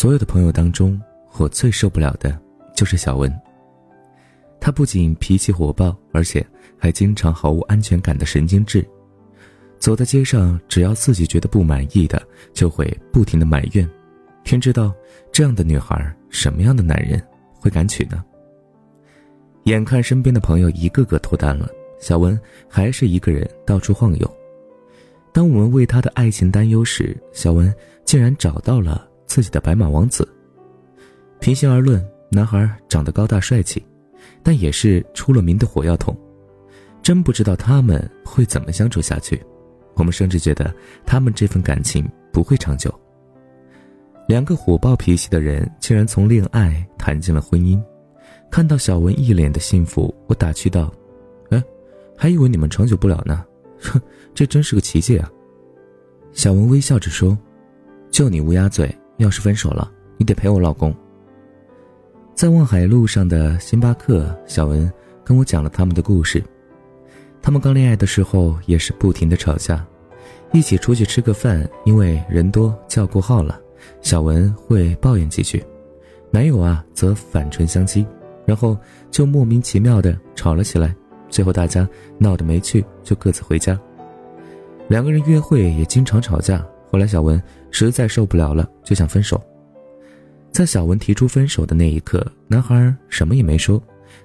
所有的朋友当中，我最受不了的就是小文。他不仅脾气火爆，而且还经常毫无安全感的神经质。走在街上，只要自己觉得不满意的，就会不停的埋怨。天知道，这样的女孩，什么样的男人会敢娶呢？眼看身边的朋友一个个脱单了，小文还是一个人到处晃悠。当我们为他的爱情担忧时，小文竟然找到了自己的白马王子。平心而论，男孩长得高大帅气，但也是出了名的火药桶。真不知道他们会怎么相处下去。我们甚至觉得他们这份感情不会长久。两个火爆脾气的人竟然从恋爱谈进了婚姻，看到小文一脸的幸福，我打趣道：“哎，还以为你们长久不了呢，哼，这真是个奇迹啊！”小文微笑着说：“就你乌鸦嘴，要是分手了，你得陪我老公。”在望海路上的星巴克，小文跟我讲了他们的故事。他们刚恋爱的时候也是不停的吵架，一起出去吃个饭，因为人多叫过号了，小文会抱怨几句，男友啊则反唇相讥，然后就莫名其妙的吵了起来，最后大家闹得没趣，就各自回家。两个人约会也经常吵架，后来小文实在受不了了，就想分手。在小文提出分手的那一刻，男孩什么也没说，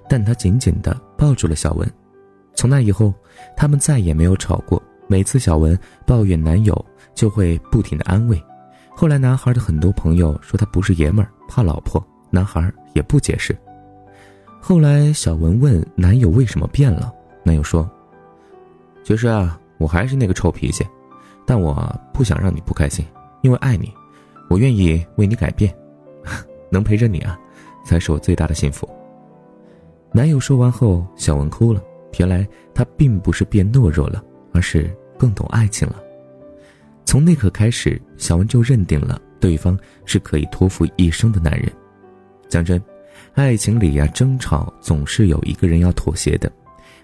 但他紧紧的抱住了小文。从那以后，他们再也没有吵过。每次小文抱怨男友，就会不停的安慰。后来，男孩的很多朋友说他不是爷们儿，怕老婆，男孩也不解释。后来，小文问男友为什么变了，男友说：“其实啊，我还是那个臭脾气，但我不想让你不开心，因为爱你，我愿意为你改变，能陪着你啊，才是我最大的幸福。”男友说完后，小文哭了。原来他并不是变懦弱了，而是更懂爱情了。从那刻开始，小文就认定了对方是可以托付一生的男人。讲真，爱情里呀，争吵总是有一个人要妥协的。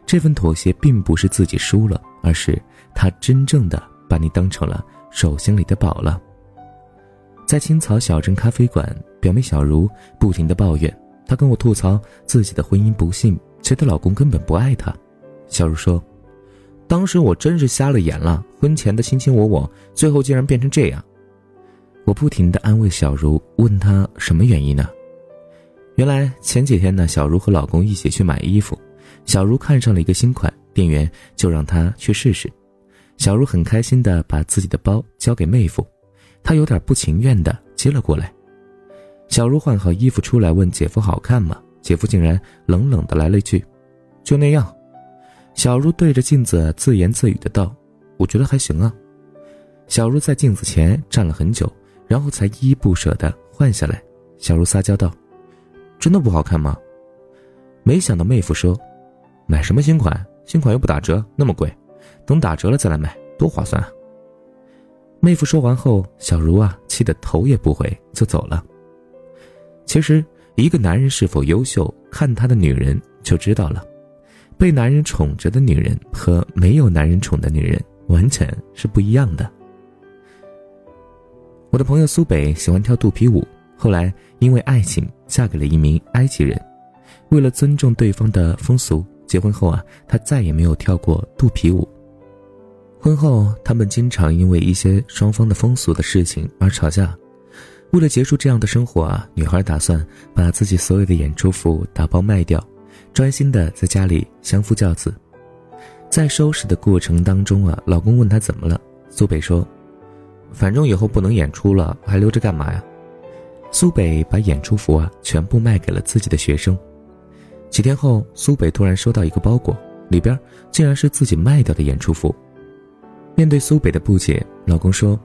这份妥协并不是自己输了，而是他真正的把你当成了手心里的宝了。在青草小镇咖啡馆，表妹小茹不停的抱怨，她跟我吐槽自己的婚姻不幸。觉得老公根本不爱她，小茹说：“当时我真是瞎了眼了，婚前的卿卿我我，最后竟然变成这样。”我不停的安慰小茹，问她什么原因呢？原来前几天呢，小茹和老公一起去买衣服，小茹看上了一个新款，店员就让她去试试。小茹很开心的把自己的包交给妹夫，她有点不情愿的接了过来。小茹换好衣服出来问姐夫好看吗？姐夫竟然冷冷的来了一句：“就那样。”小茹对着镜子自言自语的道：“我觉得还行啊。”小茹在镜子前站了很久，然后才依依不舍的换下来。小茹撒娇道：“真的不好看吗？”没想到妹夫说：“买什么新款？新款又不打折，那么贵，等打折了再来买，多划算啊！”妹夫说完后，小茹啊气得头也不回就走了。其实。一个男人是否优秀，看他的女人就知道了。被男人宠着的女人和没有男人宠的女人完全是不一样的。我的朋友苏北喜欢跳肚皮舞，后来因为爱情嫁给了一名埃及人。为了尊重对方的风俗，结婚后啊，他再也没有跳过肚皮舞。婚后，他们经常因为一些双方的风俗的事情而吵架。为了结束这样的生活啊，女孩打算把自己所有的演出服打包卖掉，专心的在家里相夫教子。在收拾的过程当中啊，老公问她怎么了，苏北说：“反正以后不能演出了，还留着干嘛呀？”苏北把演出服啊全部卖给了自己的学生。几天后，苏北突然收到一个包裹，里边竟然是自己卖掉的演出服。面对苏北的不解，老公说：“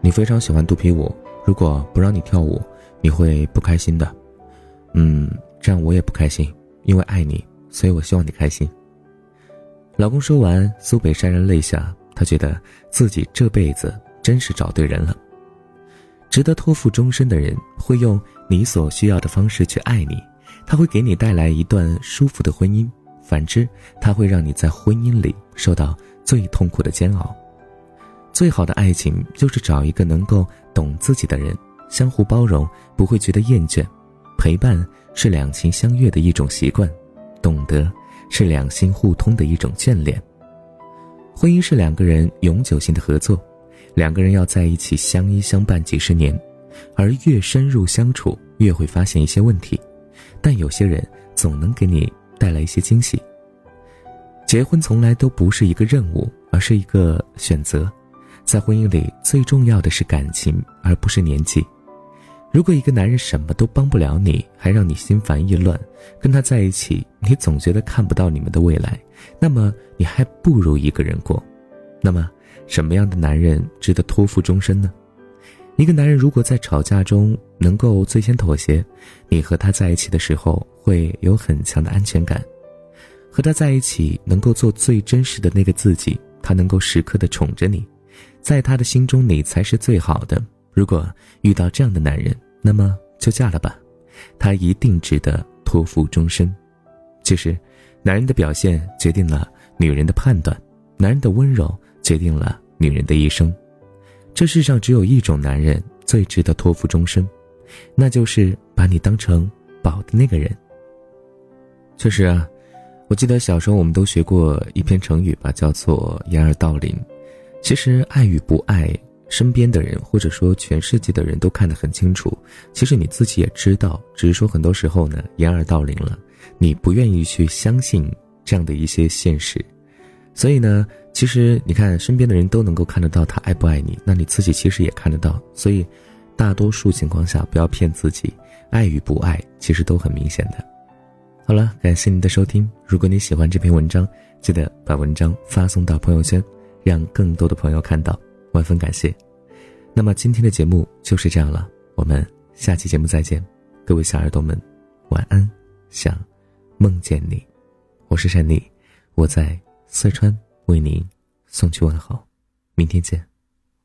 你非常喜欢肚皮舞。”如果不让你跳舞，你会不开心的。嗯，这样我也不开心，因为爱你，所以我希望你开心。老公说完，苏北潸然泪下。他觉得自己这辈子真是找对人了。值得托付终身的人，会用你所需要的方式去爱你，他会给你带来一段舒服的婚姻；反之，他会让你在婚姻里受到最痛苦的煎熬。最好的爱情就是找一个能够懂自己的人，相互包容，不会觉得厌倦；陪伴是两情相悦的一种习惯，懂得是两心互通的一种眷恋。婚姻是两个人永久性的合作，两个人要在一起相依相伴几十年，而越深入相处，越会发现一些问题。但有些人总能给你带来一些惊喜。结婚从来都不是一个任务，而是一个选择。在婚姻里，最重要的是感情，而不是年纪。如果一个男人什么都帮不了你，还让你心烦意乱，跟他在一起，你总觉得看不到你们的未来，那么你还不如一个人过。那么，什么样的男人值得托付终身呢？一个男人如果在吵架中能够最先妥协，你和他在一起的时候会有很强的安全感。和他在一起，能够做最真实的那个自己，他能够时刻的宠着你，在他的心中，你才是最好的。如果遇到这样的男人，那么就嫁了吧，他一定值得托付终身。其实，男人的表现决定了女人的判断，男人的温柔决定了女人的一生。这世上只有一种男人最值得托付终身，那就是把你当成宝的那个人。确实啊。我记得小时候我们都学过一篇成语吧，叫做“掩耳盗铃”。其实爱与不爱，身边的人或者说全世界的人都看得很清楚。其实你自己也知道，只是说很多时候呢，掩耳盗铃了，你不愿意去相信这样的一些现实。所以呢，其实你看身边的人都能够看得到他爱不爱你，那你自己其实也看得到。所以，大多数情况下不要骗自己，爱与不爱其实都很明显的。好了，感谢您的收听。如果你喜欢这篇文章，记得把文章发送到朋友圈，让更多的朋友看到，万分感谢。那么今天的节目就是这样了，我们下期节目再见，各位小耳朵们，晚安，想梦见你，我是珊妮，我在四川为您送去问候，明天见。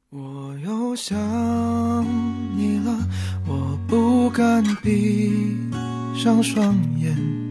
我又想你了，我不敢闭上双眼。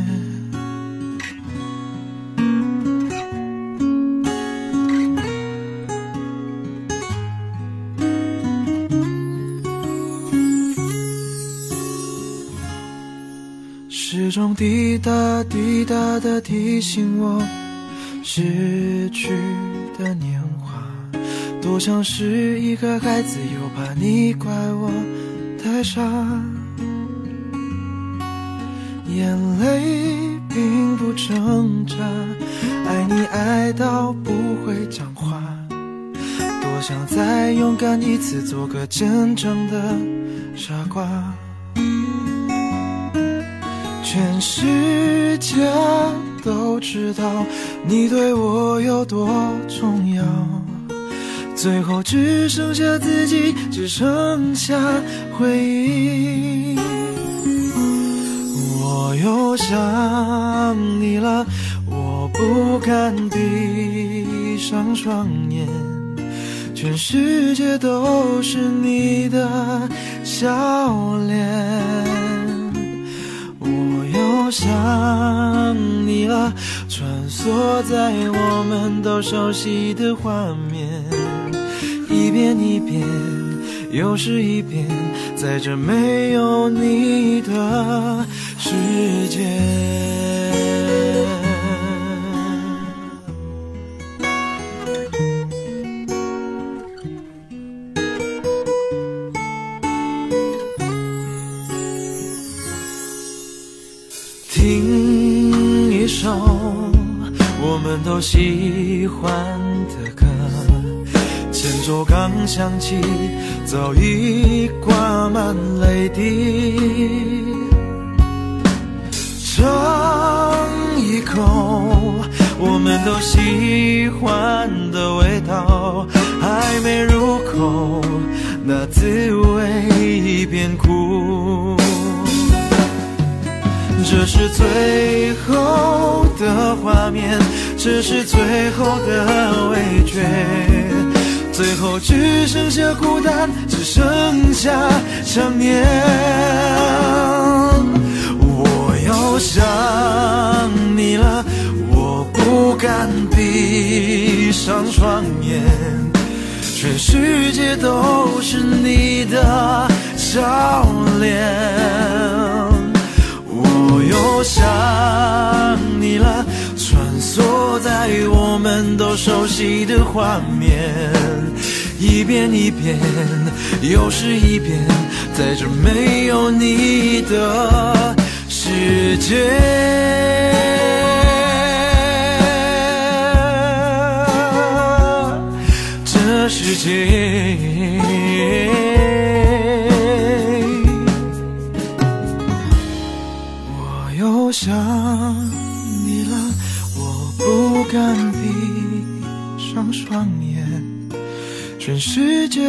滴答滴答的提醒我，逝去的年华，多像是一个孩子，又怕你怪我太傻。眼泪并不挣扎，爱你爱到不会讲话，多想再勇敢一次，做个真正的傻瓜。全世界都知道你对我有多重要，最后只剩下自己，只剩下回忆。我又想你了，我不敢闭上双眼，全世界都是你的笑坐在我们都熟悉的画面，一遍一遍，又是一遍，在这没有你的世界。喜欢的歌，前奏刚响起，早已挂满泪滴。尝一口我们都喜欢的味道，还没入口，那滋味已变苦。这是最后的画面，这是最后的味觉，最后只剩下孤单，只剩下想念。我又想你了，我不敢闭上双眼，全世界都是你的笑脸。我想你了，穿梭在我们都熟悉的画面，一遍一遍，又是一遍，在这没有你的世界。这世界。